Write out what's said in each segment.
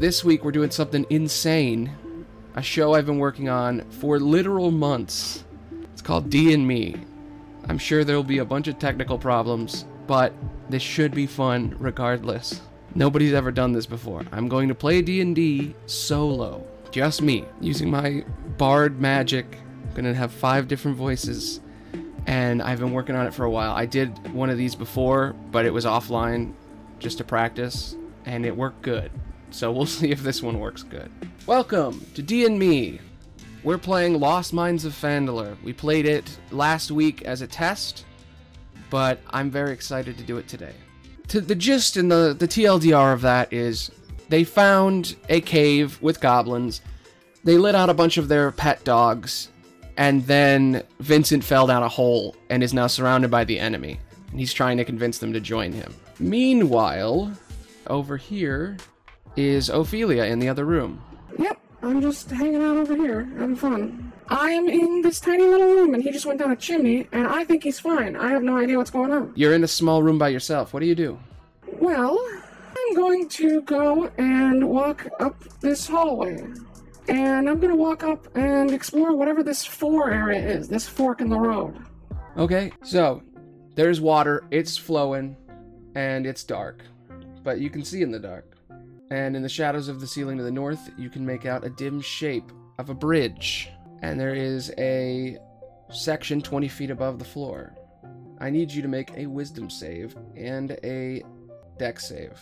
this week we're doing something insane. A show I've been working on for literal months. It's called D and Me. I'm sure there'll be a bunch of technical problems, but this should be fun regardless. Nobody's ever done this before. I'm going to play D&D solo. Just me, using my bard magic. I'm going to have five different voices and I've been working on it for a while. I did one of these before, but it was offline just to practice and it worked good. So we'll see if this one works good. Welcome to D and Me. We're playing Lost Mines of Phandelver. We played it last week as a test, but I'm very excited to do it today. To the gist and the, the TLDR of that is they found a cave with goblins. They let out a bunch of their pet dogs, and then Vincent fell down a hole and is now surrounded by the enemy. And he's trying to convince them to join him. Meanwhile, over here is Ophelia in the other room. Yep, I'm just hanging out over here, having fun. I'm in this tiny little room, and he just went down a chimney, and I think he's fine. I have no idea what's going on. You're in a small room by yourself. What do you do? Well, I'm going to go and walk up this hallway. And I'm going to walk up and explore whatever this four area is, this fork in the road. Okay, so there's water, it's flowing, and it's dark. But you can see in the dark. And in the shadows of the ceiling to the north, you can make out a dim shape of a bridge. And there is a section 20 feet above the floor. I need you to make a wisdom save and a dex save.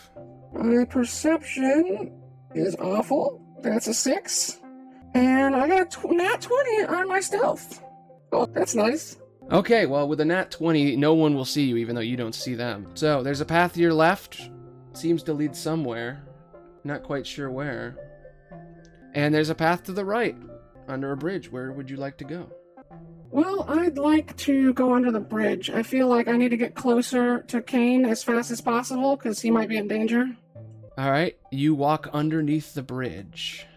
My perception is awful. That's a six. And I got a tw- nat 20 on my stealth. Oh, that's nice. Okay, well, with a nat 20, no one will see you, even though you don't see them. So, there's a path to your left. Seems to lead somewhere. Not quite sure where. And there's a path to the right, under a bridge. Where would you like to go? Well, I'd like to go under the bridge. I feel like I need to get closer to Kane as fast as possible because he might be in danger. Alright, you walk underneath the bridge.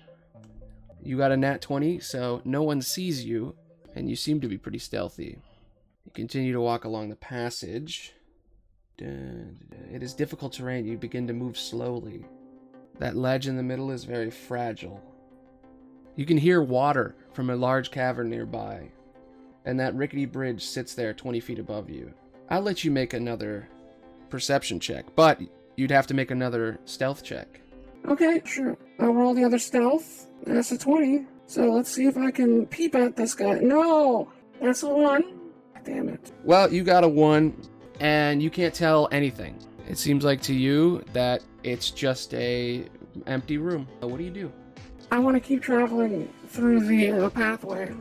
You got a nat 20, so no one sees you, and you seem to be pretty stealthy. You continue to walk along the passage. It is difficult terrain. You begin to move slowly. That ledge in the middle is very fragile. You can hear water from a large cavern nearby, and that rickety bridge sits there 20 feet above you. I'll let you make another perception check, but you'd have to make another stealth check. Okay, sure. I'll roll the other stealth. That's a 20. So let's see if I can peep at this guy. No! That's a 1. Damn it. Well, you got a one, and you can't tell anything. It seems like to you that it's just a empty room. So what do you do? I want to keep traveling through the uh, pathway.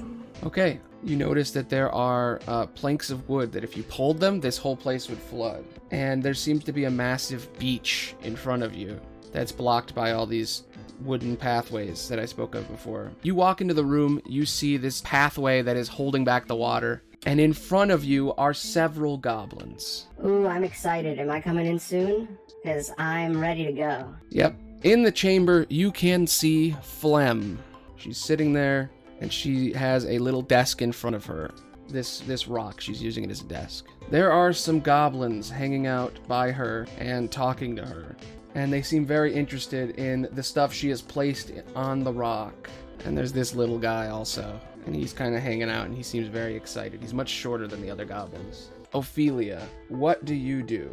Okay, you notice that there are uh, planks of wood that if you pulled them, this whole place would flood. And there seems to be a massive beach in front of you that's blocked by all these wooden pathways that I spoke of before. You walk into the room, you see this pathway that is holding back the water, and in front of you are several goblins. Ooh, I'm excited. Am I coming in soon? Because I'm ready to go. Yep. In the chamber, you can see Flem. She's sitting there, and she has a little desk in front of her. This this rock, she's using it as a desk. There are some goblins hanging out by her and talking to her, and they seem very interested in the stuff she has placed on the rock. And there's this little guy also, and he's kind of hanging out, and he seems very excited. He's much shorter than the other goblins. Ophelia, what do you do?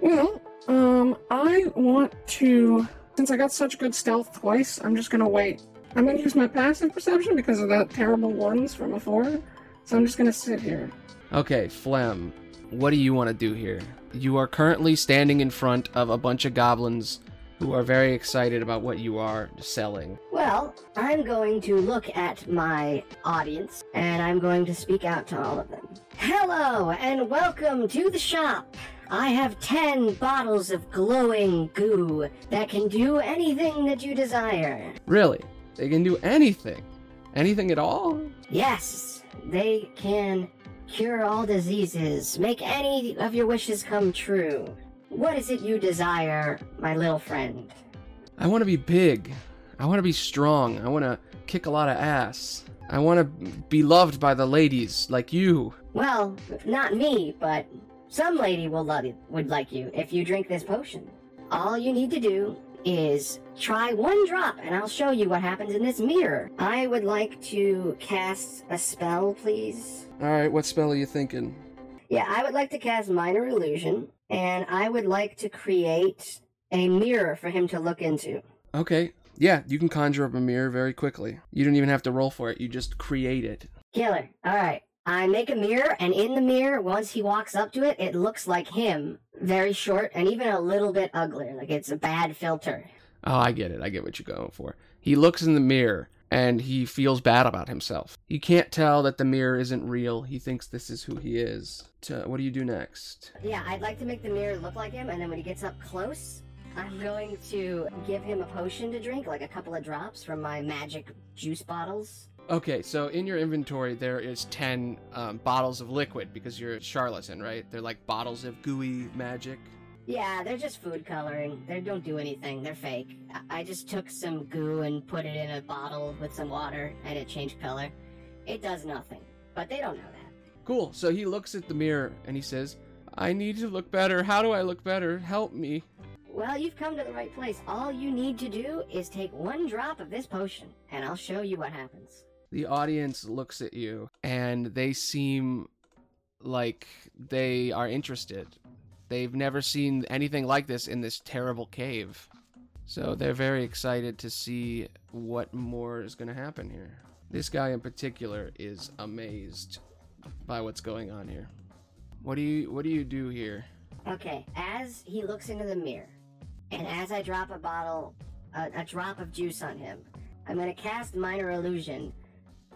Well, um, I want to. Since I got such good stealth twice, I'm just gonna wait. I'm gonna use my passive perception because of that terrible ones from before. So I'm just gonna sit here. Okay, Flem, what do you want to do here? You are currently standing in front of a bunch of goblins who are very excited about what you are selling. Well, I'm going to look at my audience and I'm going to speak out to all of them. Hello and welcome to the shop. I have 10 bottles of glowing goo that can do anything that you desire. Really? They can do anything? Anything at all? Yes, they can cure all diseases, make any of your wishes come true. What is it you desire, my little friend? I want to be big. I want to be strong. I want to kick a lot of ass. I want to be loved by the ladies like you. Well, not me, but some lady will love you, would like you if you drink this potion. All you need to do is try one drop and I'll show you what happens in this mirror. I would like to cast a spell, please. All right, what spell are you thinking? Yeah, I would like to cast Minor Illusion, and I would like to create a mirror for him to look into. Okay. Yeah, you can conjure up a mirror very quickly. You don't even have to roll for it. You just create it. Killer. All right. I make a mirror, and in the mirror, once he walks up to it, it looks like him. Very short and even a little bit uglier. Like it's a bad filter. Oh, I get it. I get what you're going for. He looks in the mirror and he feels bad about himself. He can't tell that the mirror isn't real. He thinks this is who he is. To, what do you do next? Yeah, I'd like to make the mirror look like him, and then when he gets up close, I'm going to give him a potion to drink, like a couple of drops from my magic juice bottles. Okay, so in your inventory there is 10 um, bottles of liquid because you're a charlatan, right? They're like bottles of gooey magic. Yeah, they're just food coloring. They don't do anything. They're fake. I just took some goo and put it in a bottle with some water, and it changed color. It does nothing, but they don't know that. Cool. So he looks at the mirror and he says, I need to look better. How do I look better? Help me. Well, you've come to the right place. All you need to do is take one drop of this potion, and I'll show you what happens. The audience looks at you and they seem like they are interested. They've never seen anything like this in this terrible cave. So they're very excited to see what more is going to happen here. This guy in particular is amazed by what's going on here. What do you what do you do here? Okay, as he looks into the mirror, and as I drop a bottle, a, a drop of juice on him, I'm gonna cast Minor Illusion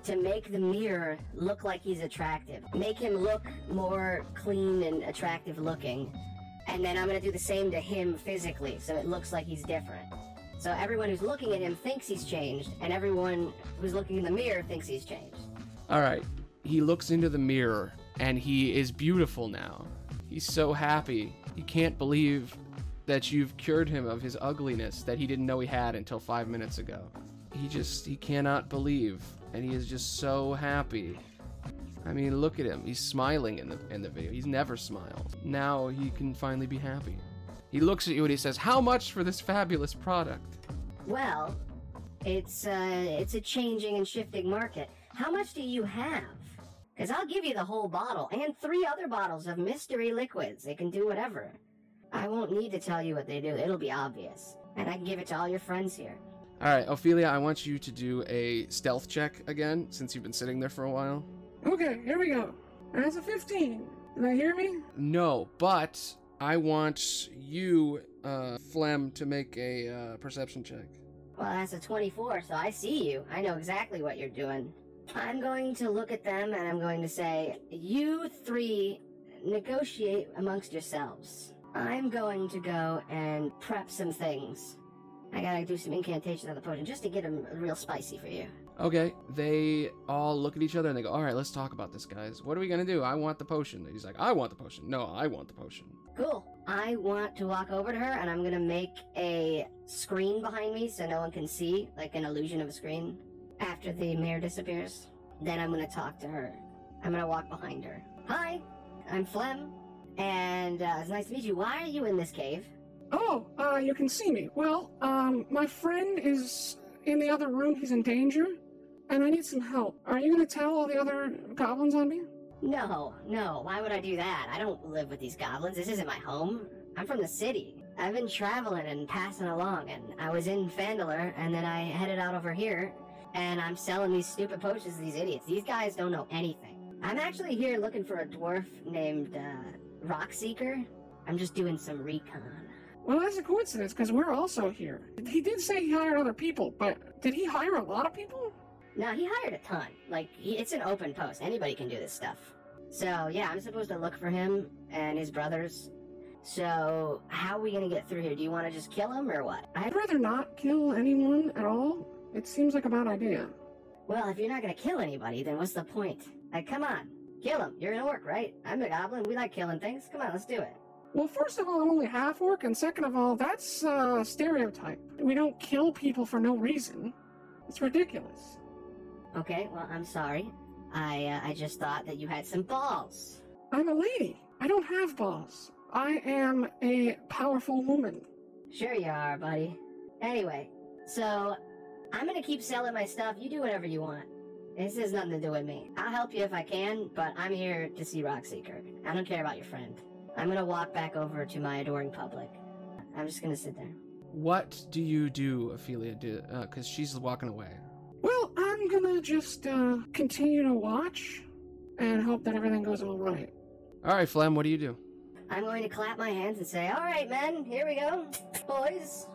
to make the mirror look like he's attractive. Make him look more clean and attractive looking. And then I'm gonna do the same to him physically, so it looks like he's different. So everyone who's looking at him thinks he's changed, and everyone who's looking in the mirror thinks he's changed. All right. He looks into the mirror and he is beautiful now. He's so happy. He can't believe that you've cured him of his ugliness that he didn't know he had until 5 minutes ago. He just he cannot believe and he is just so happy. I mean, look at him. He's smiling in the in the video. He's never smiled. Now he can finally be happy. He looks at you and he says, "How much for this fabulous product?" Well, it's uh, it's a changing and shifting market. How much do you have? Because I'll give you the whole bottle and three other bottles of mystery liquids. They can do whatever. I won't need to tell you what they do. It'll be obvious, and I can give it to all your friends here. All right, Ophelia, I want you to do a stealth check again since you've been sitting there for a while. Okay, here we go. That's a 15. Can I hear me? No, but I want you, uh, Flem, to make a uh, perception check. Well, that's a 24, so I see you. I know exactly what you're doing. I'm going to look at them and I'm going to say, You three negotiate amongst yourselves. I'm going to go and prep some things. I gotta do some incantations on the potion just to get them real spicy for you. Okay, they all look at each other and they go, "All right, let's talk about this, guys. What are we gonna do? I want the potion." He's like, "I want the potion." No, I want the potion. Cool. I want to walk over to her and I'm gonna make a screen behind me so no one can see, like an illusion of a screen. After the mirror disappears, then I'm gonna talk to her. I'm gonna walk behind her. Hi, I'm Flem, and uh, it's nice to meet you. Why are you in this cave? Oh, uh, you can see me. Well, um, my friend is in the other room. He's in danger, and I need some help. Are you gonna tell all the other goblins on me? No, no, why would I do that? I don't live with these goblins. This isn't my home. I'm from the city. I've been traveling and passing along, and I was in Fandaler, and then I headed out over here, and I'm selling these stupid potions to these idiots. These guys don't know anything. I'm actually here looking for a dwarf named, uh, Rockseeker. I'm just doing some recon. Well, that's a coincidence because we're also here. He did say he hired other people, but did he hire a lot of people? No, he hired a ton. Like, he, it's an open post. Anybody can do this stuff. So, yeah, I'm supposed to look for him and his brothers. So, how are we gonna get through here? Do you want to just kill him or what? I'd rather not kill anyone at all. It seems like a bad idea. well, if you're not gonna kill anybody, then what's the point? Like, come on, kill him. You're an orc, right? I'm a goblin. We like killing things. Come on, let's do it. Well, first of all, I'm only half orc, and second of all, that's uh, a stereotype. We don't kill people for no reason. It's ridiculous. Okay, well, I'm sorry. I uh, I just thought that you had some balls. I'm a lady. I don't have balls. I am a powerful woman. Sure you are, buddy. Anyway, so I'm gonna keep selling my stuff. You do whatever you want. This has nothing to do with me. I'll help you if I can, but I'm here to see Rockseeker. I don't care about your friend. I'm gonna walk back over to my adoring public. I'm just gonna sit there. What do you do, Ophelia? Do because she's walking away. Well, I'm gonna just uh, continue to watch and hope that everything goes all right. All right, Flem, what do you do? I'm going to clap my hands and say, All right, men, here we go. Boys,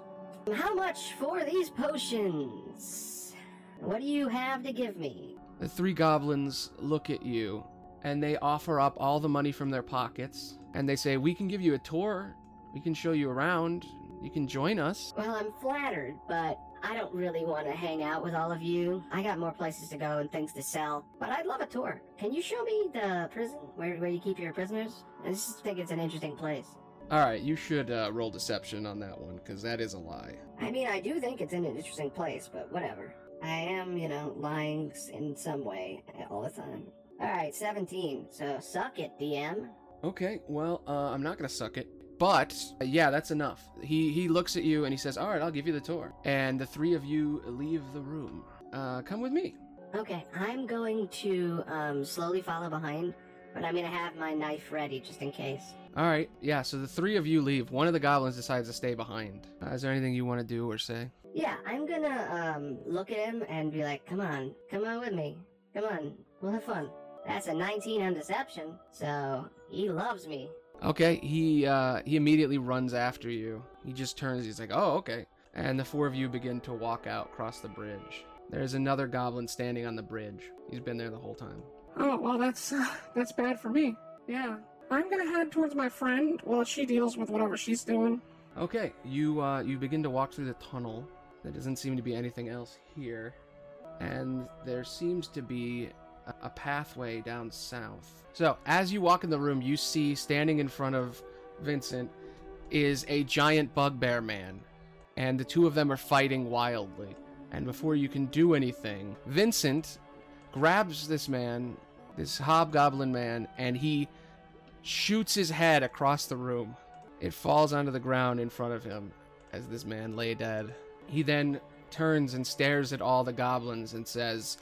how much for these potions? What do you have to give me? The three goblins look at you and they offer up all the money from their pockets and they say, We can give you a tour. We can show you around. You can join us. Well, I'm flattered, but I don't really want to hang out with all of you. I got more places to go and things to sell. But I'd love a tour. Can you show me the prison where, where you keep your prisoners? I just think it's an interesting place. All right, you should uh, roll deception on that one because that is a lie. I mean, I do think it's an interesting place, but whatever. I am, you know, lying in some way all the time. All right, 17. So suck it, DM. Okay, well, uh, I'm not gonna suck it. But uh, yeah, that's enough. He he looks at you and he says, "All right, I'll give you the tour." And the three of you leave the room. Uh, come with me. Okay, I'm going to um, slowly follow behind, but I'm gonna have my knife ready just in case. All right, yeah. So the three of you leave. One of the goblins decides to stay behind. Uh, is there anything you want to do or say? Yeah, I'm gonna um, look at him and be like, "Come on, come on with me. Come on, we'll have fun." That's a 19 on deception, so he loves me. Okay, he uh, he immediately runs after you. He just turns. He's like, "Oh, okay." And the four of you begin to walk out across the bridge. There's another goblin standing on the bridge. He's been there the whole time. Oh well, that's uh, that's bad for me. Yeah, I'm gonna head towards my friend while she deals with whatever she's doing. Okay, you uh, you begin to walk through the tunnel. There doesn't seem to be anything else here, and there seems to be a, pathway down south. So as you walk in the room, you see standing in front of Vincent is a giant bugbear man, and the two of them are fighting wildly. And before you can do anything, Vincent grabs this man, this hobgoblin man, and he shoots his head across the room. It falls onto the ground in front of him as this man lay dead. He then turns and stares at all the goblins and says,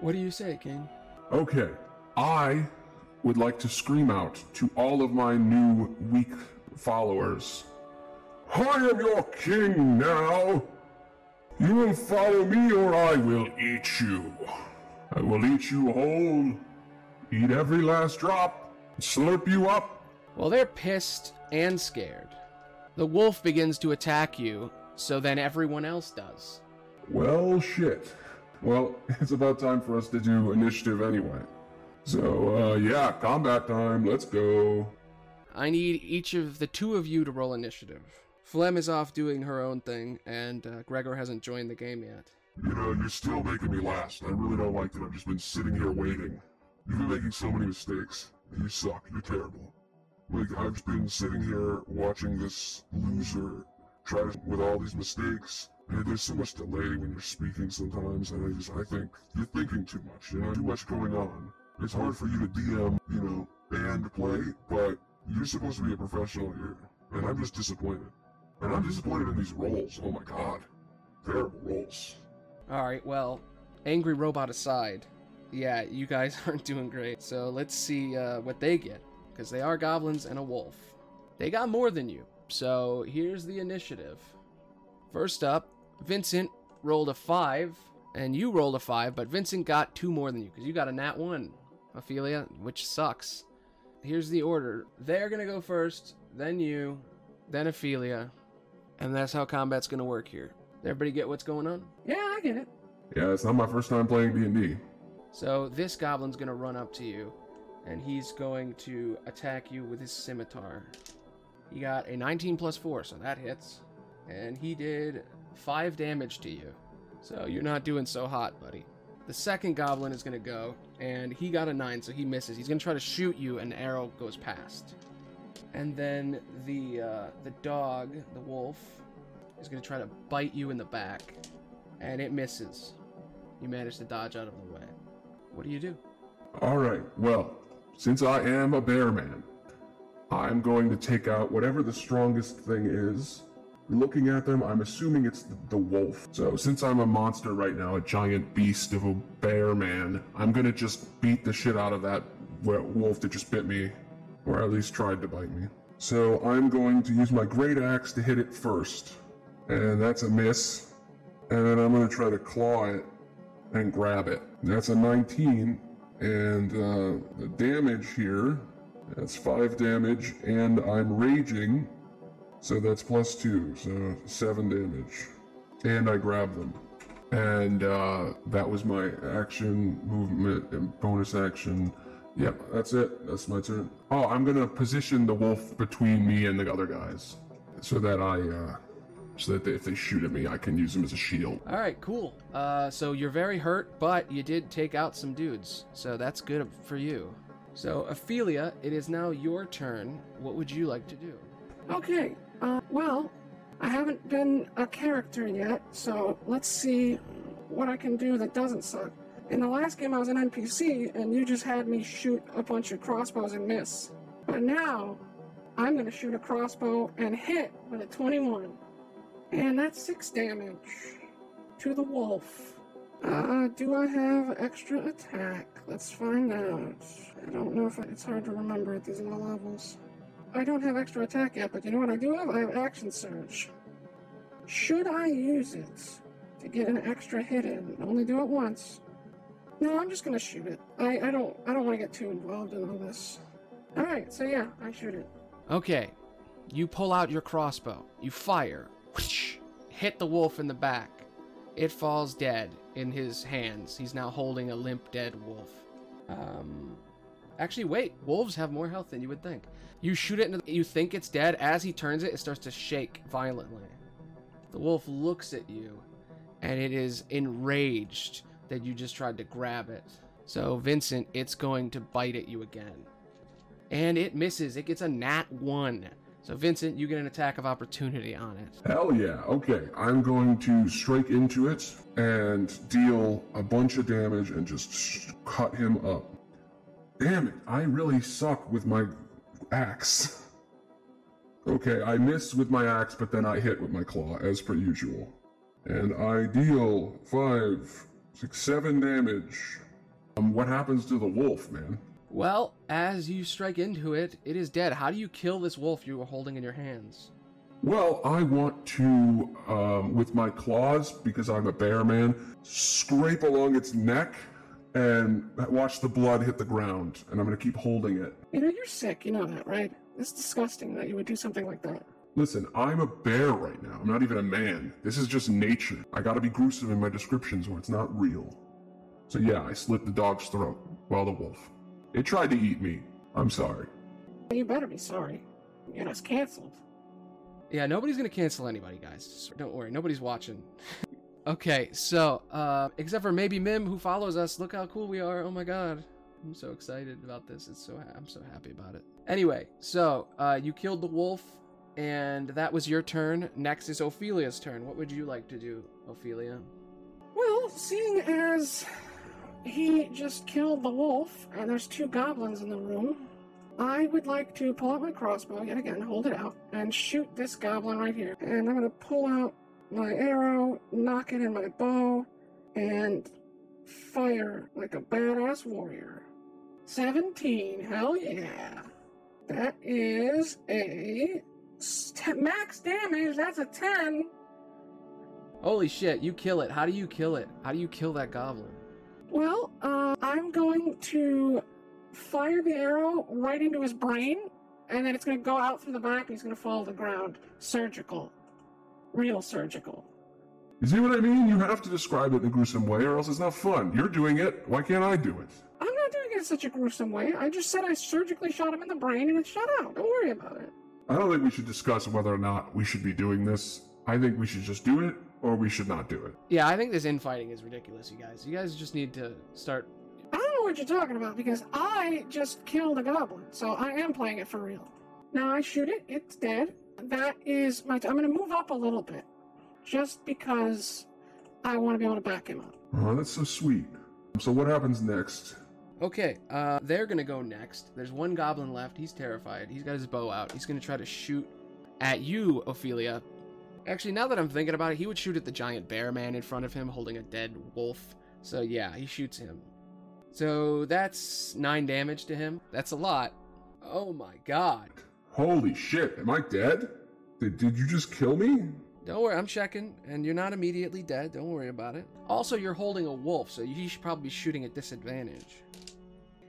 What do you say, King? Okay, I would like to scream out to all of my new weak followers I am your king now! You will follow me or I will eat you. I will eat you whole, eat every last drop, slurp you up. Well, they're pissed and scared. The wolf begins to attack you, so then everyone else does. Well, shit. Well, it's about time for us to do initiative anyway. So, uh, yeah, combat time, let's go. I need each of the two of you to roll initiative. Flem is off doing her own thing, and uh, Gregor hasn't joined the game yet. You know, you're still making me last. I really don't like that I've just been sitting here waiting. You've been making so many mistakes. You suck. You're terrible. Like, I've been sitting here watching this loser try to, with all these mistakes. There's so much delay when you're speaking sometimes, and I just, I think you're thinking too much, you know, too much going on. It's hard for you to DM, you know, and play, but you're supposed to be a professional here. And I'm just disappointed. And I'm disappointed in these roles. Oh my god. Terrible roles. Alright, well, angry robot aside, yeah, you guys aren't doing great. So let's see uh, what they get, because they are goblins and a wolf. They got more than you. So here's the initiative. First up, Vincent rolled a 5, and you rolled a 5, but Vincent got two more than you, because you got a nat 1, Ophelia, which sucks. Here's the order. They're gonna go first, then you, then Ophelia, and that's how combat's gonna work here. Everybody get what's going on? Yeah, I get it. Yeah, it's not my first time playing D&D. So this goblin's gonna run up to you, and he's going to attack you with his scimitar. He got a 19 plus 4, so that hits. And he did 5 damage to you. So you're not doing so hot, buddy. The second goblin is gonna go, and he got a 9, so he misses. He's gonna try to shoot you, and the arrow goes past. And then the uh, the dog, the wolf, is gonna try to bite you in the back, and it misses. You manage to dodge out of the way. What do you do? Alright, well, since I am a bear man, I'm going to take out whatever the strongest thing is looking at them, I'm assuming it's the, the wolf. So since I'm a monster right now, a giant beast of a bear man, I'm gonna just beat the shit out of that wolf that just bit me, or at least tried to bite me. So I'm going to use my great axe to hit it first, and that's a miss. And then I'm gonna try to claw it and grab it. That's a 19, and uh, the damage here, that's five damage, and I'm raging, so that's plus two, so seven damage. And I grab them. And uh, that was my action, movement, and bonus action. Yep, that's it. That's my turn. Oh, I'm gonna position the wolf between me and the other guys, so that I, uh, so that they, if they shoot at me, I can use them as a shield. All right, cool. Uh, so you're very hurt, but you did take out some dudes, so that's good for you. So Ophelia, it is now your turn. What would you like to do? Okay, uh, well, I haven't been a character yet, so let's see what I can do that doesn't suck. In the last game, I was an NPC, and you just had me shoot a bunch of crossbows and miss. But now, I'm gonna shoot a crossbow and hit with a 21. And that's 6 damage to the wolf. Uh, do I have extra attack? Let's find out. I don't know if I, it's hard to remember at these low levels. I don't have extra attack yet, but you know what I do have? I have action surge. Should I use it to get an extra hit in? Only do it once. No, I'm just gonna shoot it. I, I don't I don't want to get too involved in all this. All right, so yeah, I shoot it. Okay, you pull out your crossbow. You fire. Whoosh, hit the wolf in the back. It falls dead in his hands. He's now holding a limp, dead wolf. Um, actually, wait. Wolves have more health than you would think. You shoot it, and you think it's dead. As he turns it, it starts to shake violently. The wolf looks at you, and it is enraged that you just tried to grab it. So, Vincent, it's going to bite at you again. And it misses. It gets a nat 1. So, Vincent, you get an attack of opportunity on it. Hell yeah. Okay, I'm going to strike into it and deal a bunch of damage and just cut him up. Damn it, I really suck with my axe. Okay, I miss with my axe, but then I hit with my claw, as per usual. And I deal five, six, seven damage. Um, what happens to the wolf, man? Well, as you strike into it, it is dead. How do you kill this wolf you were holding in your hands? Well, I want to, um, with my claws, because I'm a bear man, scrape along its neck and watch the blood hit the ground. And I'm going to keep holding it. You know, you're sick, you know that, right? It's disgusting that you would do something like that. Listen, I'm a bear right now. I'm not even a man. This is just nature. I gotta be gruesome in my descriptions or it's not real. So yeah, I slit the dog's throat. Well, the wolf. It tried to eat me. I'm sorry. You better be sorry. Get us canceled. Yeah, nobody's gonna cancel anybody, guys. Don't worry, nobody's watching. okay, so uh, except for maybe Mim, who follows us. Look how cool we are! Oh my god, I'm so excited about this. It's so ha- I'm so happy about it. Anyway, so uh, you killed the wolf, and that was your turn. Next is Ophelia's turn. What would you like to do, Ophelia? Well, seeing as he just killed the wolf and there's two goblins in the room, I would like to pull out my crossbow yet again, hold it out, and shoot this goblin right here. And I'm gonna pull out my arrow, knock it in my bow, and fire like a badass warrior. 17, hell yeah. That is a te- max damage, that's a 10. Holy shit! You kill it. How do you kill it? How do you kill that goblin? Well, uh, I'm going to fire the arrow right into his brain, and then it's going to go out through the back, and he's going to fall to the ground. Surgical. Real surgical. You see what I mean? You have to describe it in a gruesome way or else it's not fun. You're doing it. Why can't I do it? I'm not doing it in such a gruesome way. I just said I surgically shot him in the brain, and it shut out. Don't worry about it. I don't think we should discuss whether or not we should be doing this. I think we should just do it or we should not do it. Yeah, I think this infighting is ridiculous, you guys. You guys just need to start. I don't know what you're talking about because I just killed a goblin, so I am playing it for real. Now I shoot it, it's dead. That is my. T- I'm going to move up a little bit, just because I want to be able to back him up. Oh, that's so sweet. So what happens next? Okay, uh, they're gonna go next. There's one goblin left. He's terrified. He's got his bow out. He's gonna try to shoot at you, Ophelia. Actually, now that I'm thinking about it, he would shoot at the giant bear man in front of him holding a dead wolf. So yeah, he shoots him. So that's nine damage to him. That's a lot. Oh my god. Holy shit, am I dead? Did, did you just kill me? Don't worry, I'm checking, and you're not immediately dead. Don't worry about it. Also, you're holding a wolf, so you should probably be shooting at disadvantage.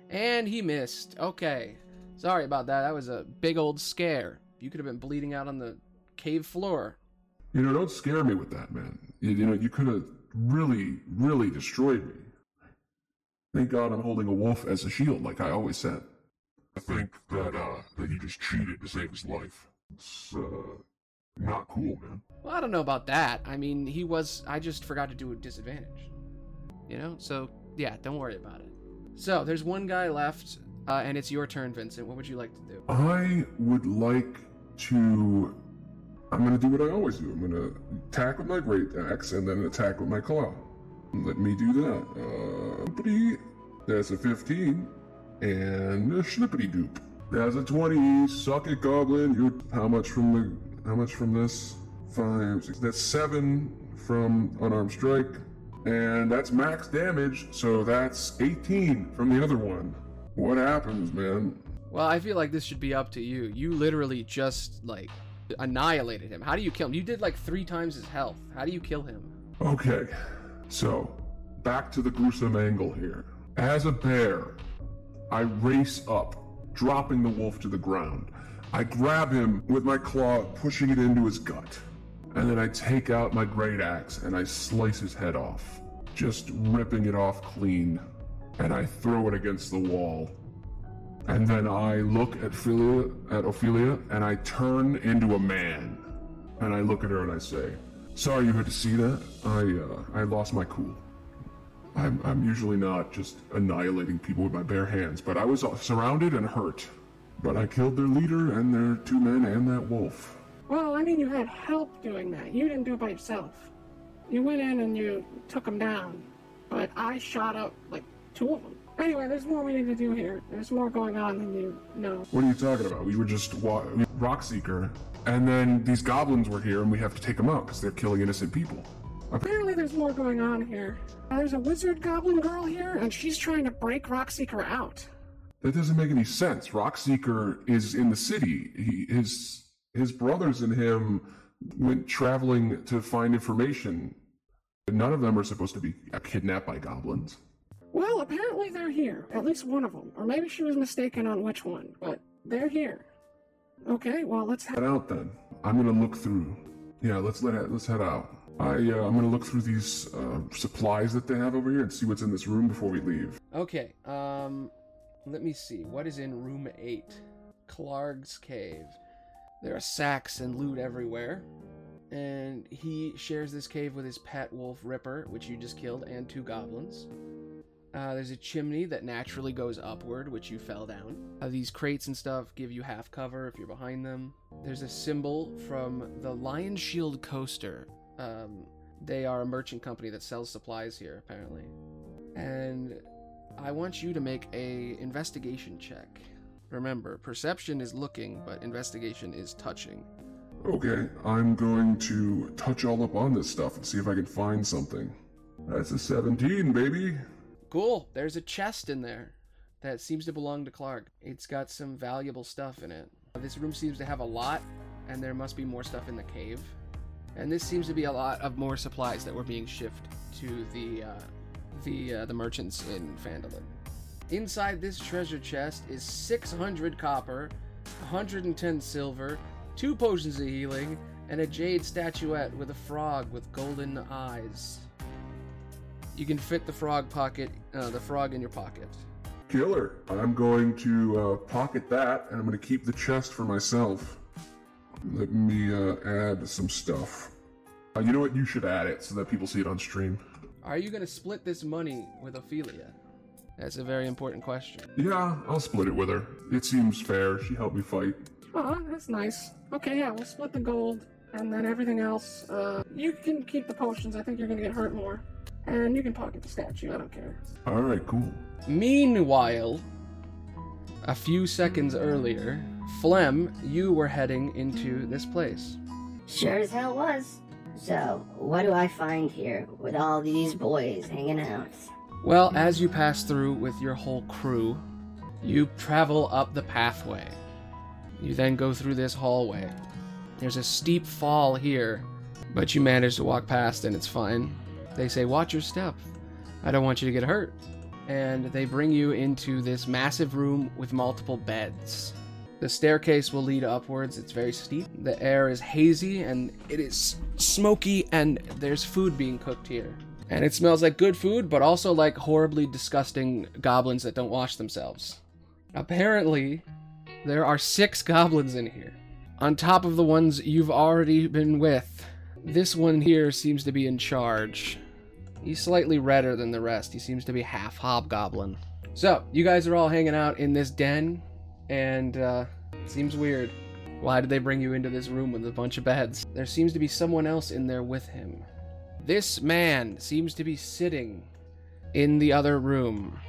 And he missed. Okay. Sorry about that. That was a big old scare. You could have been bleeding out on the cave floor. You know, don't scare me with that, man. You, you know, you could have really, really destroyed me. Thank God I'm holding a wolf as a shield, like I always said. I think that, uh, that he just cheated to save his life. It's, uh, not cool, man. Well, I don't know about that. I mean, he was. I just forgot to do a disadvantage. You know? So, yeah, don't worry about it. So, there's one guy left, uh, and it's your turn, Vincent. What would you like to do? I would like to. I'm gonna do what I always do. I'm gonna attack with my great axe and then attack with my claw. Let me do that. Uh, that's a 15. And a schnippity doop. That's a 20. Suck it, goblin. You how much from the how much from this? Five, six. That's seven from unarmed strike. And that's max damage, so that's 18 from the other one. What happens, man? Well, I feel like this should be up to you. You literally just, like, annihilated him. How do you kill him? You did, like, three times his health. How do you kill him? Okay, so back to the gruesome angle here. As a bear, I race up, dropping the wolf to the ground. I grab him with my claw, pushing it into his gut. And then I take out my great axe and I slice his head off, just ripping it off clean. And I throw it against the wall. And then I look at Ophelia, at Ophelia and I turn into a man. And I look at her and I say, Sorry you had to see that. I, uh, I lost my cool. I'm, I'm usually not just annihilating people with my bare hands, but I was uh, surrounded and hurt. But I killed their leader and their two men and that wolf. Well, I mean, you had help doing that. You didn't do it by yourself. You went in and you took them down. But I shot up, like, two of them. Anyway, there's more we need to do here. There's more going on than you know. What are you talking about? We were just wa- Rockseeker, and then these goblins were here, and we have to take them out because they're killing innocent people. Apparently, there's more going on here. There's a wizard goblin girl here, and she's trying to break Rockseeker out. That doesn't make any sense. Rockseeker is in the city. He, his his brothers and him went traveling to find information. None of them are supposed to be kidnapped by goblins. Well, apparently they're here. At least one of them. Or maybe she was mistaken on which one, but they're here. Okay, well, let's head Head out then. I'm gonna look through. Yeah, let's let it, let's head out. I uh, I'm gonna look through these uh, supplies that they have over here and see what's in this room before we leave. Okay, um, let me see. What is in room 8? Klarg's Cave. There are sacks and loot everywhere. And he shares this cave with his pet wolf Ripper, which you just killed, and two goblins. Uh, there's a chimney that naturally goes upward, which you fell down. Uh, these crates and stuff give you half cover if you're behind them. There's a symbol from the Lionshield Coster. Um, they are a merchant company that sells supplies here, apparently. And I want you to make a investigation check. Remember, perception is looking, but investigation is touching. Okay, I'm going to touch all up on this stuff and see if I can find something. That's a 17, baby. Cool. There's a chest in there that seems to belong to Klarg. It's got some valuable stuff in it. This room seems to have a lot, and there must be more stuff in the cave. And this seems to be a lot of more supplies that were being shipped to the uh, the uh, the merchants in Phandalin. Inside this treasure chest is 600 copper, 110 silver, two potions of healing, and a jade statuette with a frog with golden eyes. You can fit the frog pocket, uh, the frog in your pocket. Killer. I'm going to uh, pocket that and I'm going to keep the chest for myself. Let me uh, add some stuff. Uh, you know what? You should add it so that people see it on stream. Are you gonna split this money with Ophelia? That's a very important question. Yeah, I'll split it with her. It seems fair. She helped me fight. Oh, that's nice. Okay, yeah, we'll split the gold, and then everything else. Uh, you can keep the potions. I think you're gonna get hurt more, and you can pocket the statue. I don't care. All right, cool. Meanwhile, a few seconds earlier, Flem, you were heading into this place. Sure as hell was. So, what do I find here with all these boys hanging out? Well, as you pass through with your whole crew, you travel up the pathway. You then go through this hallway. There's a steep fall here, but you manage to walk past and it's fine. They say, Watch your step. I don't want you to get hurt. And they bring you into this massive room with multiple beds. The staircase will lead upwards. It's very steep. The air is hazy and it is smoky, and there's food being cooked here. And it smells like good food, but also like horribly disgusting goblins that don't wash themselves. Apparently, there are six goblins in here, on top of the ones you've already been with. This one here seems to be in charge. He's slightly redder than the rest. He seems to be half hobgoblin. So, you guys are all hanging out in this den, and uh, it seems weird. Why did they bring you into this room with a bunch of beds? There seems to be someone else in there with him. This man seems to be sitting in the other room.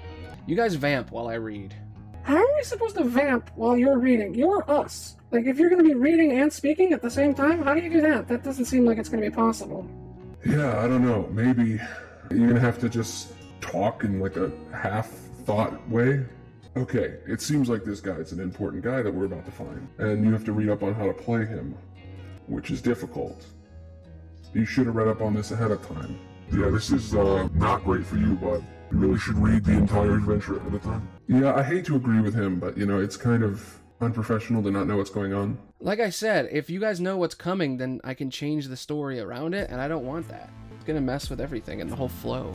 You guys vamp while I read. How are we supposed to vamp while you're reading? You're us. Like, if you're gonna be reading and speaking at the same time, how do you do that? That doesn't seem like it's gonna be possible. Yeah, I don't know. Maybe you're gonna have to just talk in like a half thought way. Okay, it seems like this guy's an important guy that we're about to find, and you have to read up on how to play him, which is difficult. You should have read up on this ahead of time. Yeah, this is uh, not great for you, bud. You really should read the entire adventure ahead of time. Yeah, I hate to agree with him, but you know, it's kind of unprofessional to not know what's going on. Like I said, if you guys know what's coming, then I can change the story around it, and I don't want that. It's gonna mess with everything and the whole flow.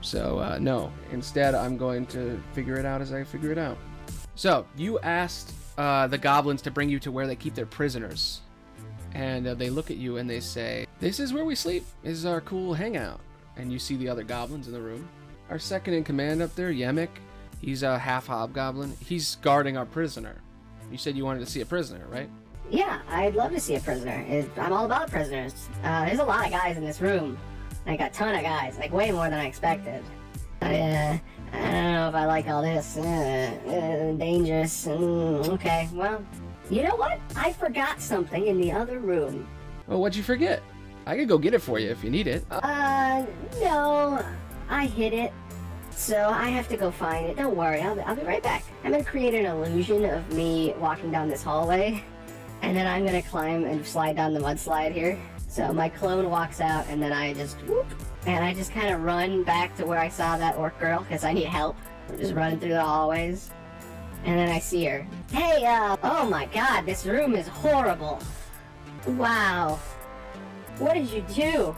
So, uh, no. Instead, I'm going to figure it out as I figure it out. So, you asked uh, the goblins to bring you to where they keep their prisoners. And uh, they look at you and they say, This is where we sleep. This is our cool hangout. And you see the other goblins in the room. Our second in command up there, Yeemik, he's a half hobgoblin. He's guarding our prisoner. You said you wanted to see a prisoner, right? Yeah, I'd love to see a prisoner. I'm all about prisoners. Uh, there's a lot of guys in this room. Like a ton of guys, like way more than I expected. I, uh, I don't know if I like all this. Uh, uh, dangerous. Mm, okay, well, you know what? I forgot something in the other room. Well, what'd you forget? I could go get it for you if you need it. Uh, no, I hid it. So I have to go find it. Don't worry, I'll, I'll be right back. I'm gonna create an illusion of me walking down this hallway, and then I'm gonna climb and slide down the mudslide here. So my clone walks out, and then I just whoop, and I just kind of run back to where I saw that orc girl because I need help. I'm just running through the hallways, and then I see her. Hey, uh, oh my God, this room is horrible. Wow, what did you do?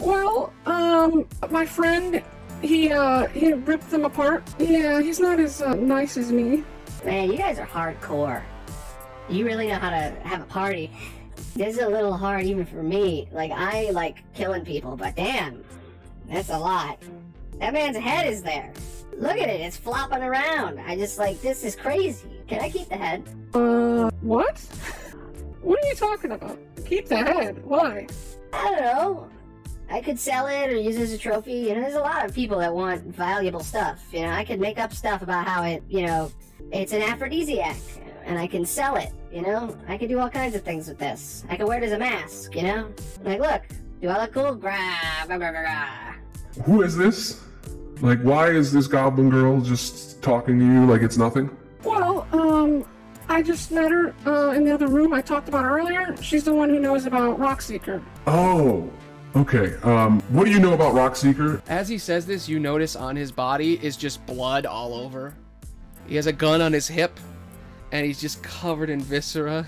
Well, um, my friend, he, uh, he ripped them apart. Yeah, he's not as uh, nice as me. Man, you guys are hardcore. You really know how to have a party. This is a little hard even for me. Like, I like killing people, but damn, that's a lot. That man's head is there. Look at it, it's flopping around. I just like, this is crazy. Can I keep the head? Uh, what? What are you talking about? Keep the head. Why? I don't know. I could sell it or use it as a trophy. You know, there's a lot of people that want valuable stuff. You know, I could make up stuff about how it, you know, it's an aphrodisiac, and I can sell it. You know, I could do all kinds of things with this. I could wear it as a mask. You know, like look, do I look cool? Grah, grah, grah, grah, grah. Who is this? Like, why is this goblin girl just talking to you like it's nothing? Well, um, I just met her uh, in the other room I talked about earlier. She's the one who knows about Rockseeker. Oh, okay. Um, what do you know about Rockseeker? As he says this, you notice on his body is just blood all over. He has a gun on his hip, and he's just covered in viscera.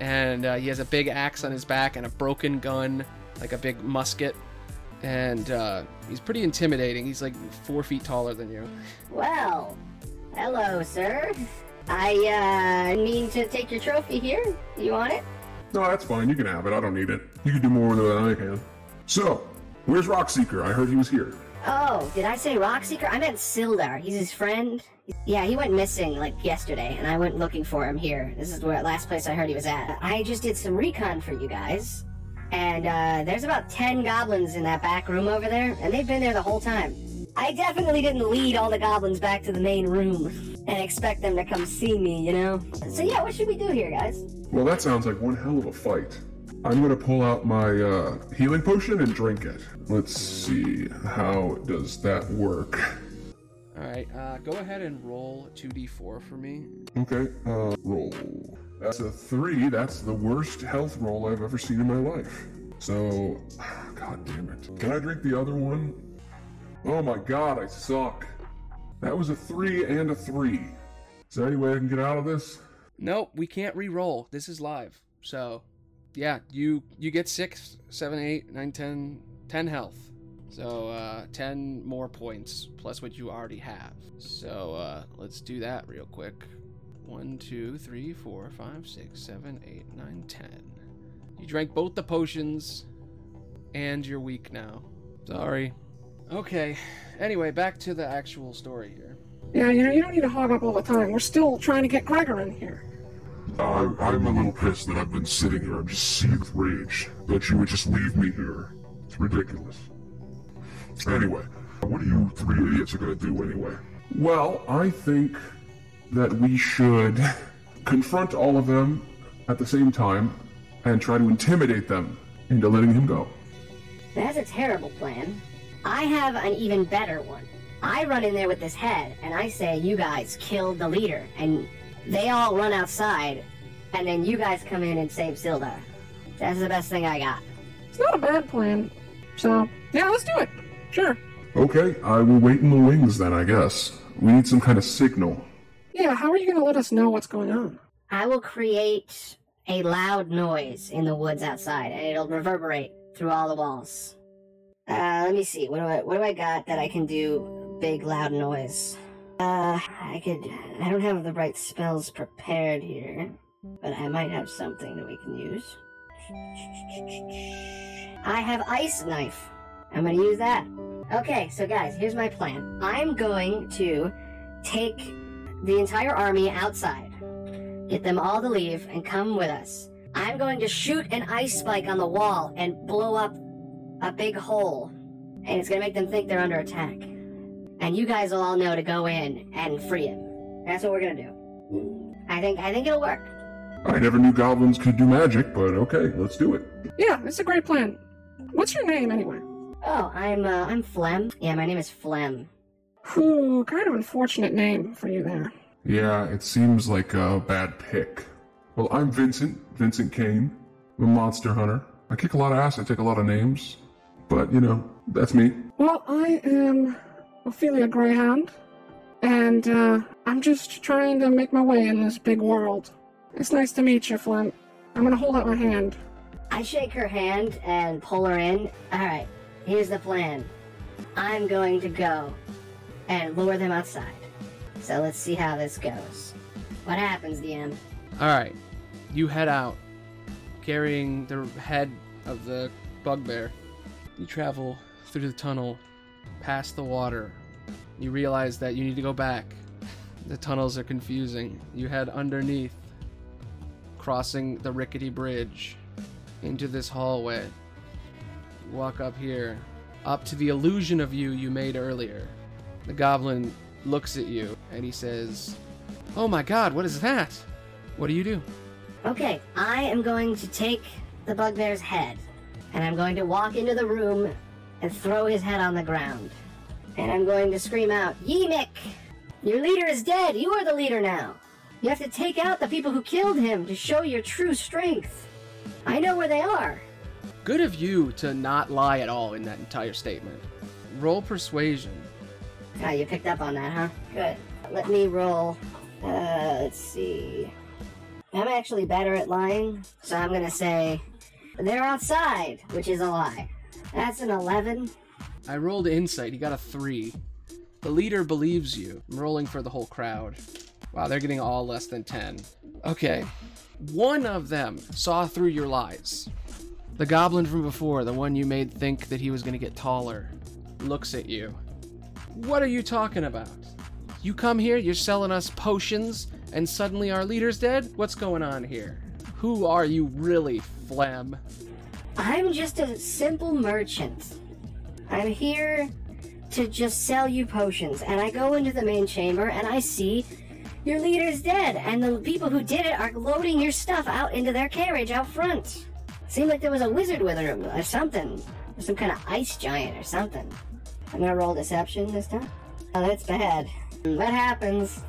And uh, he has a big axe on his back and a broken gun, like a big musket. And uh, he's pretty intimidating. He's like four feet taller than you. Well, hello, sir. I uh mean to take your trophy here. You want it? No, that's fine. You can have it. I don't need it. You can do more with it than I can. So, where's Rockseeker? I heard he was here. Oh, did I say Rockseeker? I meant Sildar. He's his friend. Yeah, he went missing like yesterday, and I went looking for him here. This is where last place I heard he was at. I just did some recon for you guys, and uh, there's about ten goblins in that back room over there, and they've been there the whole time. I definitely didn't lead all the goblins back to the main room and expect them to come see me, you know. So yeah, what should we do here, guys? Well, that sounds like one hell of a fight. I'm gonna pull out my uh, healing potion and drink it. Let's see, how does that work? All right, uh, go ahead and roll 2d4 for me. Okay, uh, roll. That's a three. That's the worst health roll I've ever seen in my life. So, god damn it. Can I drink the other one? Oh my god, I suck. That was a three and a three. Is there any way I can get out of this? Nope, we can't re-roll. This is live. So, yeah, you you get six, seven, eight, nine, ten, ten health. So, uh, 10 more points plus what you already have. So, uh, let's do that real quick. One, two, three, four, five, six, seven, eight, nine, ten. You drank both the potions, and you're weak now. Sorry. Okay, anyway, back to the actual story here. Yeah, you know, you don't need to hog up all the time. We're still trying to get Gregor in here. Uh, I'm a little pissed that I've been sitting here. I'm just seething with rage that you would just leave me here. It's ridiculous. Anyway, what are you three idiots are gonna do anyway? Well, I think that we should confront all of them at the same time and try to intimidate them into letting him go. That's a terrible plan. I have an even better one. I run in there with this head, and I say, You guys killed the leader, and they all run outside, and then you guys come in and save Sildar. That's the best thing I got. It's not a bad plan. So, yeah, let's do it. Sure. Okay, I will wait in the wings then, I guess. We need some kind of signal. Yeah, how are you going to let us know what's going on? I will create a loud noise in the woods outside, and it'll reverberate through all the walls. Uh, let me see. What do I what do I got that I can do big loud noise? Uh, I could. I don't have the right spells prepared here, but I might have something that we can use. I have ice knife. I'm gonna use that. Okay, so guys, here's my plan. I'm going to take the entire army outside, get them all to leave, and come with us. I'm going to shoot an ice spike on the wall and blow up a big hole, and it's gonna make them think they're under attack. And you guys will all know to go in and free him. That's what we're gonna do. I think I think it'll work. I never knew goblins could do magic, but okay, let's do it. Yeah, it's a great plan. What's your name, anyway? Oh, I'm uh, I'm Flem. Yeah, my name is Flem. Whew, kind of unfortunate name for you there. Yeah, it seems like a bad pick. Well, I'm Vincent, Vincent Kane. I'm a monster hunter. I kick a lot of ass, I take a lot of names. But, you know, that's me. Well, I am Ophelia Greyhound, and uh, I'm just trying to make my way in this big world. It's nice to meet you, Flint. I'm gonna hold out my hand. I shake her hand and pull her in. All right, here's the plan. I'm going to go and lure them outside. So let's see how this goes. What happens, DM? All right, you head out, carrying the head of the bugbear. You travel through the tunnel, past the water. You realize that you need to go back. The tunnels are confusing. You head underneath, crossing the rickety bridge into this hallway. Walk up here, up to the illusion of you you made earlier. The goblin looks at you and he says, Oh my god, what is that? What do you do? Okay, I am going to take the bugbear's head, and I'm going to walk into the room and throw his head on the ground. And I'm going to scream out, Yeemik! Your leader is dead! You are the leader now! You have to take out the people who killed him to show your true strength. I know where they are. Good of you to not lie at all in that entire statement. Roll persuasion. Ah, you picked up on that, huh? Good. Let me roll. Uh, let's see. I'm actually better at lying, so I'm gonna say they're outside, which is a lie. That's an 11. I rolled insight. He got a three. The leader believes you. I'm rolling for the whole crowd. Wow, they're getting all less than 10. Okay. One of them saw through your lies. The goblin from before, the one you made think that he was going to get taller, looks at you. What are you talking about? You come here, you're selling us potions, and suddenly our leader's dead? What's going on here? Who are you really, Flem? I'm just a simple merchant. I'm here to just sell you potions, and I go into the main chamber and I see your leader's dead, and the people who did it are loading your stuff out into their carriage out front. Seemed like there was a wizard with her or something. Or some kind of ice giant or something. I'm gonna roll deception this time. Oh, that's bad. What happens?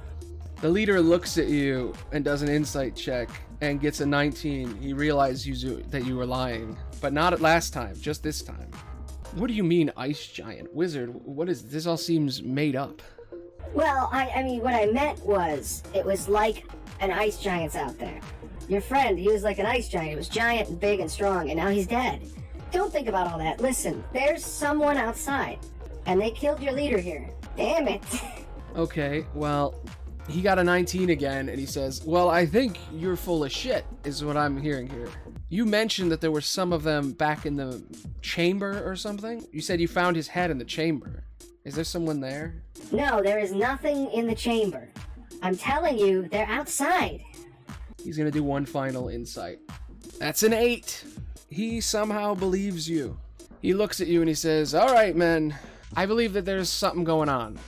The leader looks at you and does an insight check and gets a 19. He realizes you, that you were lying, but not at last time, just this time. What do you mean, ice giant? Wizard? What is this? All seems made up. Well, I, I mean, what I meant was, it was like an ice giant's out there. Your friend, he was like an ice giant. He was giant and big and strong, and now he's dead. Don't think about all that. Listen, there's someone outside, and they killed your leader here. Damn it. Okay, well, he got a 19 again, and he says, Well, I think you're full of shit, is what I'm hearing here. You mentioned that there were some of them back in the chamber or something? You said you found his head in the chamber. Is there someone there? no, there is nothing in the chamber. I'm telling you, they're outside. He's gonna do one final insight. That's an 8. He somehow believes you. He looks at you and he says, Alright, men, I believe that there's something going on,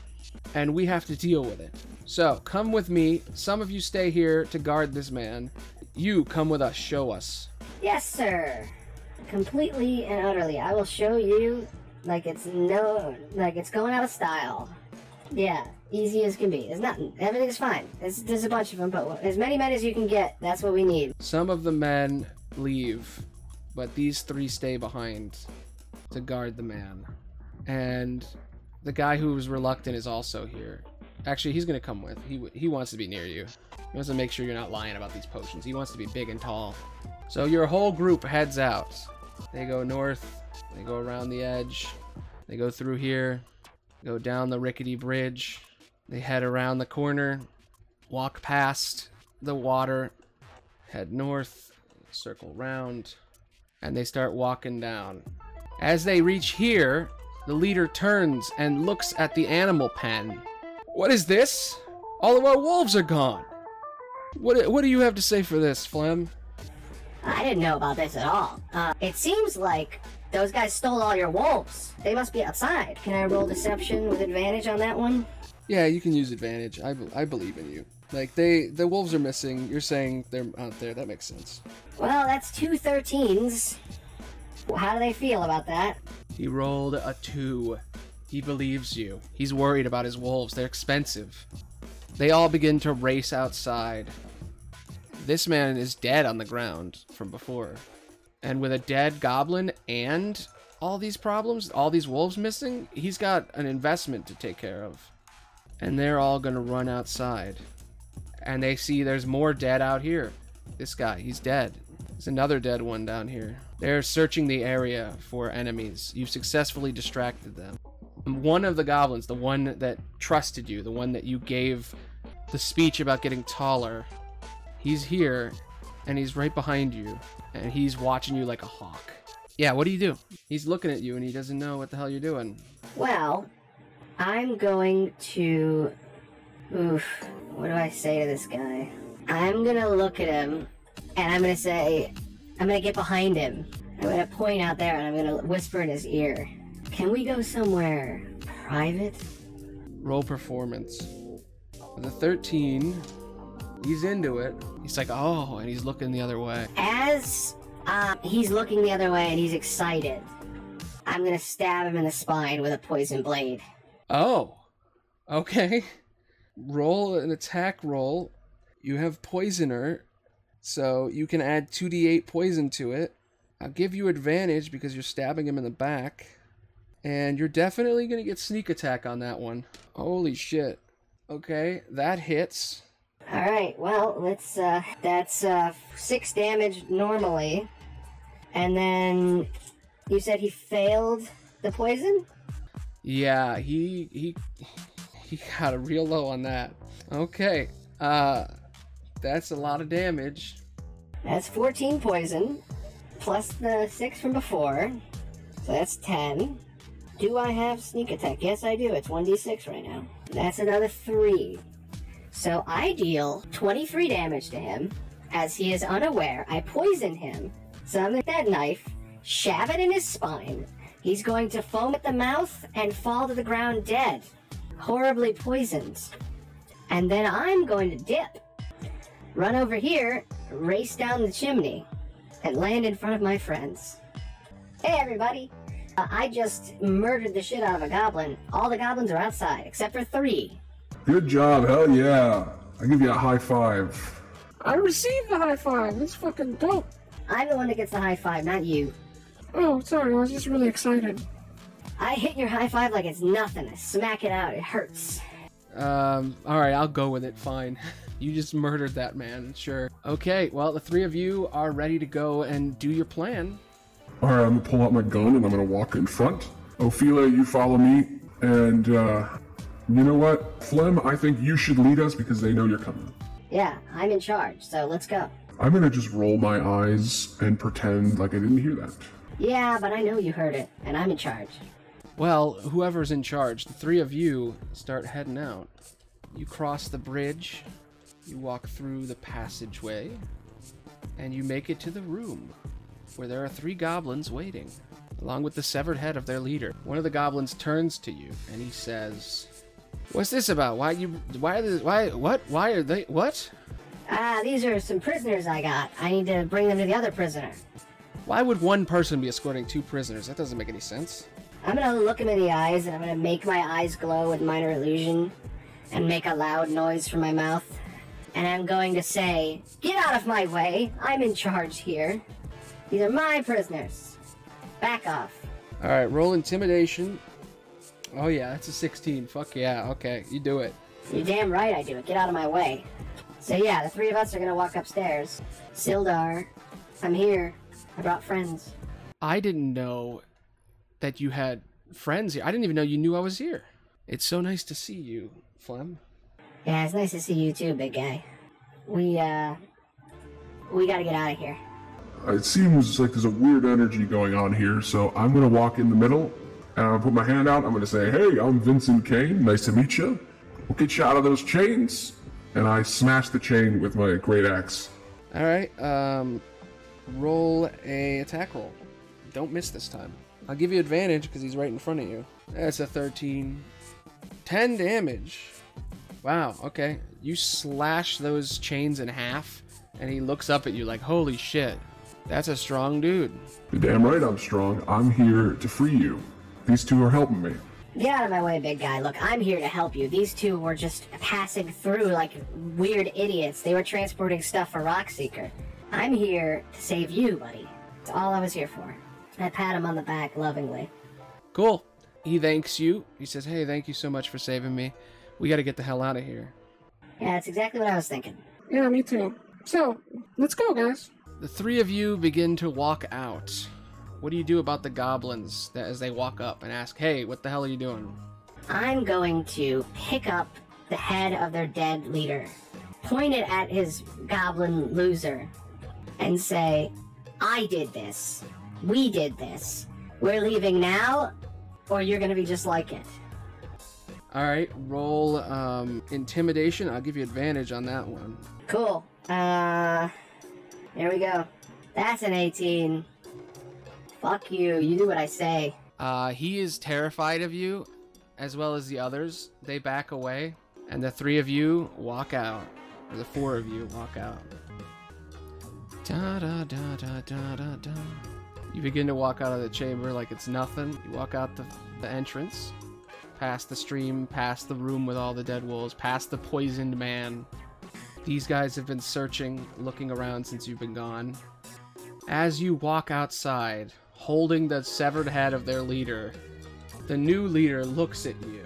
and we have to deal with it. So, come with me. Some of you stay here to guard this man. You come with us, show us. Yes, sir. Completely and utterly. I will show you like it's no, like it's going out of style. Yeah, easy as can be. It's nothing. Everything's fine. There's, there's a bunch of them, but as many men as you can get, that's what we need. Some of the men leave, but these three stay behind to guard the man. And the guy who was reluctant is also here. Actually, he's gonna come with. He he wants to be near you. He wants to make sure you're not lying about these potions. He wants to be big and tall. So your whole group heads out. They go north. They go around the edge. They go through here. Go down the rickety bridge. They head around the corner. Walk past the water. Head north. Circle round. And they start walking down. As they reach here, the leader turns and looks at the animal pen. What is this? All of our wolves are gone. What, what do you have to say for this, Flem? I didn't know about this at all. Uh, it seems like those guys stole all your wolves. They must be outside. Can I roll deception with advantage on that one? Yeah, you can use advantage. I, be- I believe in you. Like they, the wolves are missing. You're saying they're out there. That makes sense. Well, that's two 13s. How do they feel about that? He rolled a two. He believes you. He's worried about his wolves. They're expensive. They all begin to race outside. This man is dead on the ground from before. And with a dead goblin and all these problems, all these wolves missing, he's got an investment to take care of. And they're all gonna run outside. And they see there's more dead out here. This guy, he's dead. There's another dead one down here. They're searching the area for enemies. You've successfully distracted them. One of the goblins, the one that trusted you, the one that you gave the speech about getting taller, he's here and he's right behind you and he's watching you like a hawk. Yeah, what do you do? He's looking at you and he doesn't know what the hell you're doing. Well, I'm going to. Oof. What do I say to this guy? I'm gonna look at him and I'm gonna say, I'm gonna get behind him. I'm gonna point out there and I'm gonna whisper in his ear. Can we go somewhere private? Roll performance. The 13, he's into it. He's like, oh, and he's looking the other way. As uh, he's looking the other way and he's excited, I'm gonna stab him in the spine with a poison blade. Oh, okay. Roll an attack roll. You have poisoner, so you can add 2d8 poison to it. I'll give you advantage because you're stabbing him in the back. And you're definitely going to get sneak attack on that one. Holy shit. Okay, that hits. All right. Well, let's. Uh, that's uh, six damage normally, and then you said he failed the poison. Yeah, he he he got a real low on that. Okay. Uh that's a lot of damage. That's 14 poison, plus the six from before, so that's 10. Do I have sneak attack? Yes, I do. It's 1d6 right now. That's another three. So I deal 23 damage to him. As he is unaware, I poison him. Summon that knife, shove it in his spine. He's going to foam at the mouth and fall to the ground dead, horribly poisoned. And then I'm going to dip, run over here, race down the chimney, and land in front of my friends. Hey, everybody! Uh, I just murdered the shit out of a goblin. All the goblins are outside, except for three. Good job, hell yeah. I give you a high five. I received the high five. That's fucking dope. I'm the one that gets the high five, not you. Oh, sorry. I was just really excited. I hit your high five like it's nothing. I smack it out. It hurts. Um, alright, I'll go with it, fine. You just murdered that man, sure. Okay, well, the three of you are ready to go and do your plan. Alright, I'm gonna pull out my gun and I'm gonna walk in front. Ophelia, you follow me. And, uh, you know what? Flem, I think you should lead us because they know you're coming. Yeah, I'm in charge, so let's go. I'm gonna just roll my eyes and pretend like I didn't hear that. Yeah, but I know you heard it, and I'm in charge. Well, whoever's in charge, the three of you start heading out. You cross the bridge, you walk through the passageway, and you make it to the room where there are three goblins waiting, along with the severed head of their leader. One of the goblins turns to you and he says, "What's this about? Why you? Why? The, why? What? Why are they? What? Ah, these are some prisoners I got. I need to bring them to the other prisoner. Why would one person be escorting two prisoners? That doesn't make any sense." I'm gonna look him in the eyes, and I'm gonna make my eyes glow with minor illusion, and make a loud noise from my mouth. And I'm going to say, Get out of my way! I'm in charge here. These are my prisoners. Back off. All right, roll intimidation. Oh yeah, that's a 16. Fuck yeah. Okay, you do it. You're damn right I do it. Get out of my way. So yeah, the three of us are gonna walk upstairs. Sildar, I'm here. I brought friends. I didn't know that you had friends here. I didn't even know you knew I was here. It's so nice to see you, Flem. Yeah, it's nice to see you too, big guy. We uh we gotta get out of here. It seems like there's a weird energy going on here, so I'm gonna walk in the middle and I'm gonna put my hand out. I'm gonna say, Hey, I'm Vincent Kane. Nice to meet you. We'll get you out of those chains. And I smash the chain with my great axe. All right. Um, roll a attack roll. Don't miss this time. I'll give you advantage because he's right in front of you. That's a 13. 10 damage. Wow. Okay. You slash those chains in half, and he looks up at you like, "Holy shit, that's a strong dude." You're damn right I'm strong. I'm here to free you. These two are helping me. Get out of my way, big guy. Look, I'm here to help you. These two were just passing through like weird idiots. They were transporting stuff for Rockseeker. I'm here to save you, buddy. It's all I was here for. I pat him on the back lovingly. Cool. He thanks you. He says, "Hey, thank you so much for saving me. We got to get the hell out of here." Yeah, that's exactly what I was thinking. Yeah, me too. So, let's go, guys. The three of you begin to walk out. What do you do about the goblins that as they walk up and ask, "Hey, what the hell are you doing?" I'm going to pick up the head of their dead leader, point it at his goblin loser, and say, I did this. We did this. We're leaving now, or you're gonna be just like it. All right, roll um, intimidation. I'll give you advantage on that one. Cool. Uh, here we go. That's an 18. Fuck you. You do what I say. Uh, he is terrified of you, as well as the others. They back away, and the three of you walk out. Or the four of you walk out. Da da da da da da da. You begin to walk out of the chamber like it's nothing. You walk out the, the entrance, past the stream, past the room with all the dead wolves, past the poisoned man. These guys have been searching, looking around since you've been gone. As you walk outside, holding the severed head of their leader, the new leader looks at you.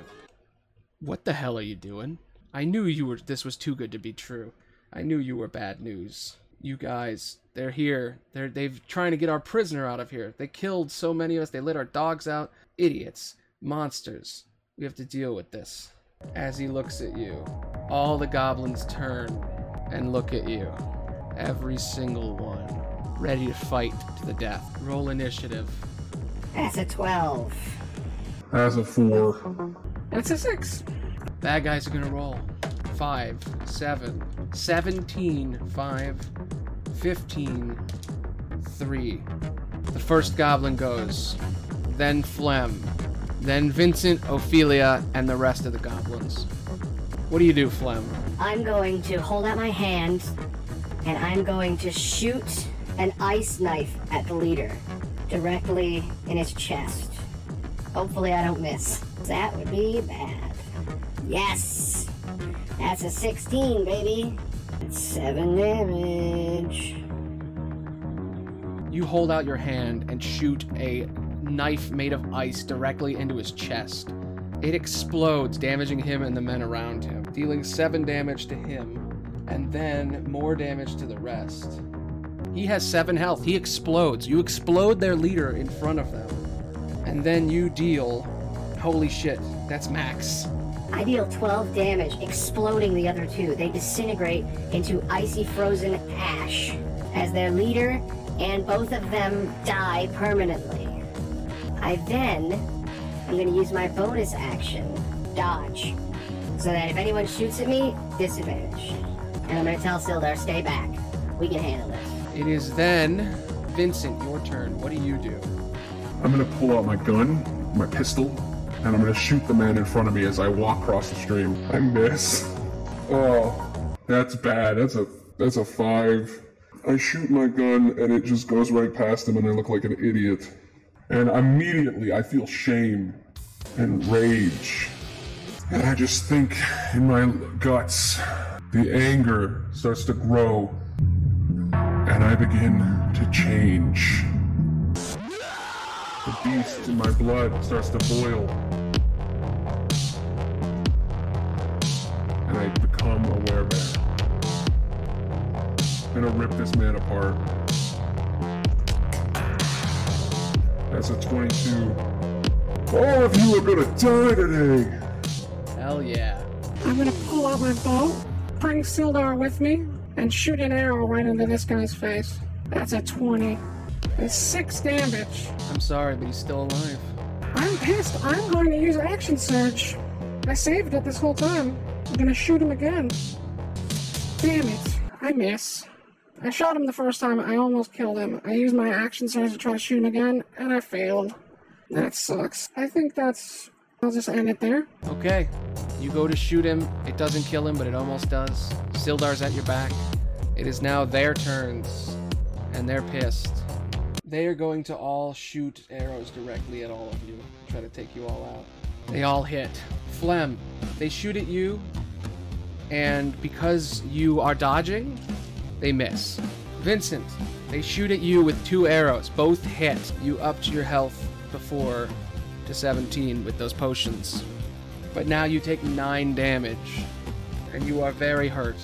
What the hell are you doing? I knew you were this was too good to be true. I knew you were bad news. You guys, they're here. They're they've trying to get our prisoner out of here. They killed so many of us. They let our dogs out. Idiots, monsters. We have to deal with this. As he looks at you, all the goblins turn and look at you. Every single one, ready to fight to the death. Roll initiative. That's a 12. That's a four. That's a six. Bad guys are gonna roll. 5, 7, 17, 5, 15, 3. The first goblin goes. Then Flem. Then Vincent, Ophelia, and the rest of the goblins. What do you do, Flem? I'm going to hold out my hand and I'm going to shoot an ice knife at the leader, directly in his chest. Hopefully, I don't miss. That would be bad. Yes! That's a 16, baby. That's 7 damage. You hold out your hand and shoot a knife made of ice directly into his chest. It explodes, damaging him and the men around him, dealing 7 damage to him, and then more damage to the rest. He has 7 health. He explodes. You explode their leader in front of them. And then you deal. Holy shit, that's max. I deal 12 damage, exploding the other two. They disintegrate into icy frozen ash as their leader and both of them die permanently. I then I'm going to use my bonus action, dodge, so that if anyone shoots at me, disadvantage. And I'm going to tell Sildar, stay back. We can handle this. It is then Vincent, your turn. What do you do? I'm gonna pull out my gun, my pistol, and I'm gonna shoot the man in front of me as I walk across the stream. I miss. Oh, that's bad. That's a that's a five. I shoot my gun and it just goes right past him, and I look like an idiot. And immediately I feel shame and rage, and I just think in my guts, the anger starts to grow, and I begin to change. The beast in my blood starts to boil. And I become a werebear. I'm gonna rip this man apart. That's a 22. All of you are gonna die today! Hell yeah. I'm gonna pull out my bow, bring Sildar with me, and shoot an arrow right into this guy's face. That's a 20. It's 6 damage. I'm sorry, but he's still alive. I'm pissed. I'm going to use Action Surge. I saved it this whole time. I'm gonna shoot him again. Damn it. I miss. I shot him the first time. I almost killed him. I used my Action Surge to try to shoot him again, and I failed. That sucks. I think that's. I'll just end it there. Okay. You go to shoot him. It doesn't kill him, but it almost does. Sildar's at your back. It is now their turns, and they're pissed. They are going to all shoot arrows directly at all of you, try to take you all out. They all hit. Flem, they shoot at you, and because you are dodging, they miss. Vincent, they shoot at you with two arrows. Both hit. You upped your health before to 17 with those potions. But now you take 9 damage, and you are very hurt.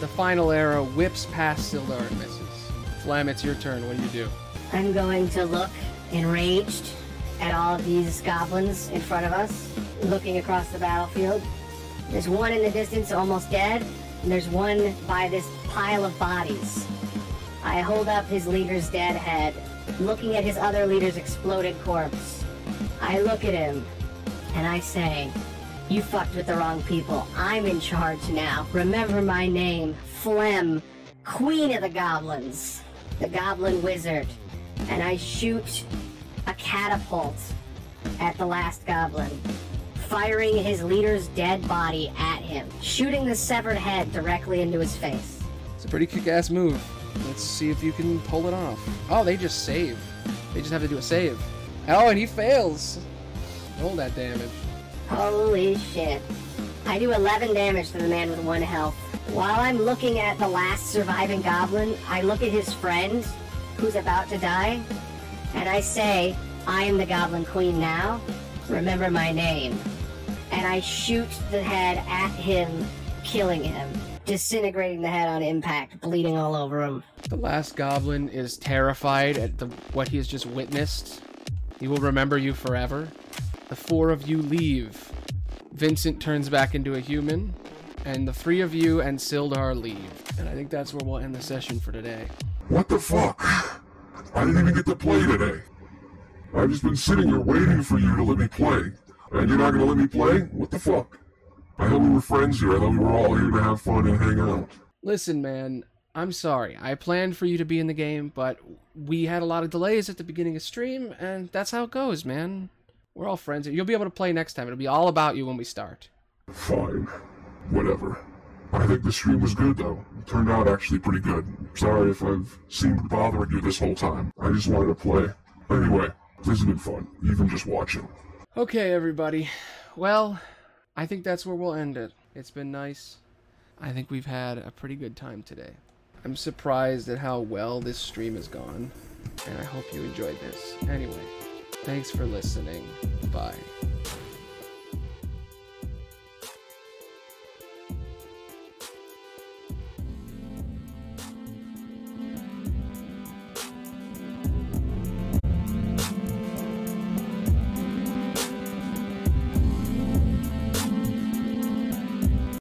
The final arrow whips past Sildar and misses. Flam, it's your turn. What do you do? I'm going to look enraged at all of these goblins in front of us, looking across the battlefield. There's one in the distance almost dead, and there's one by this pile of bodies. I hold up his leader's dead head, looking at his other leader's exploded corpse. I look at him, and I say, You fucked with the wrong people. I'm in charge now. Remember my name, Flem, Queen of the Goblins, the Goblin Wizard. And I shoot a catapult at the last goblin, firing his leader's dead body at him, shooting the severed head directly into his face. It's a pretty kick-ass move. Let's see if you can pull it off. Oh, they just save. They just have to do a save. Oh, and he fails. Roll that damage. Holy shit. I do 11 damage to the man with one health. While I'm looking at the last surviving goblin, I look at his friend who's about to die, and I say, I am the Goblin Queen now. Remember my name. And I shoot the head at him, killing him, disintegrating the head on impact, bleeding all over him. The last goblin is terrified at the, what he has just witnessed. He will remember you forever. The four of you leave. Vincent turns back into a human, and the three of you and Sildar leave. And I think that's where we'll end the session for today. What the fuck? I didn't even get to play today. I've just been sitting here waiting for you to let me play. And you're not gonna let me play? What the fuck? I thought we were friends here. I thought we were all here to have fun and hang out. Listen, man, I'm sorry. I planned for you to be in the game, but we had a lot of delays at the beginning of stream, and that's how it goes, man. We're all friends. You'll be able to play next time. It'll be all about you when we start. Fine. Whatever. I think the stream was good though. It turned out actually pretty good. Sorry if I've seemed bothering you this whole time. I just wanted to play. Anyway, this has been fun, even just watching. Okay, everybody. Well, I think that's where we'll end it. It's been nice. I think we've had a pretty good time today. I'm surprised at how well this stream has gone, and I hope you enjoyed this. Anyway, thanks for listening. Bye.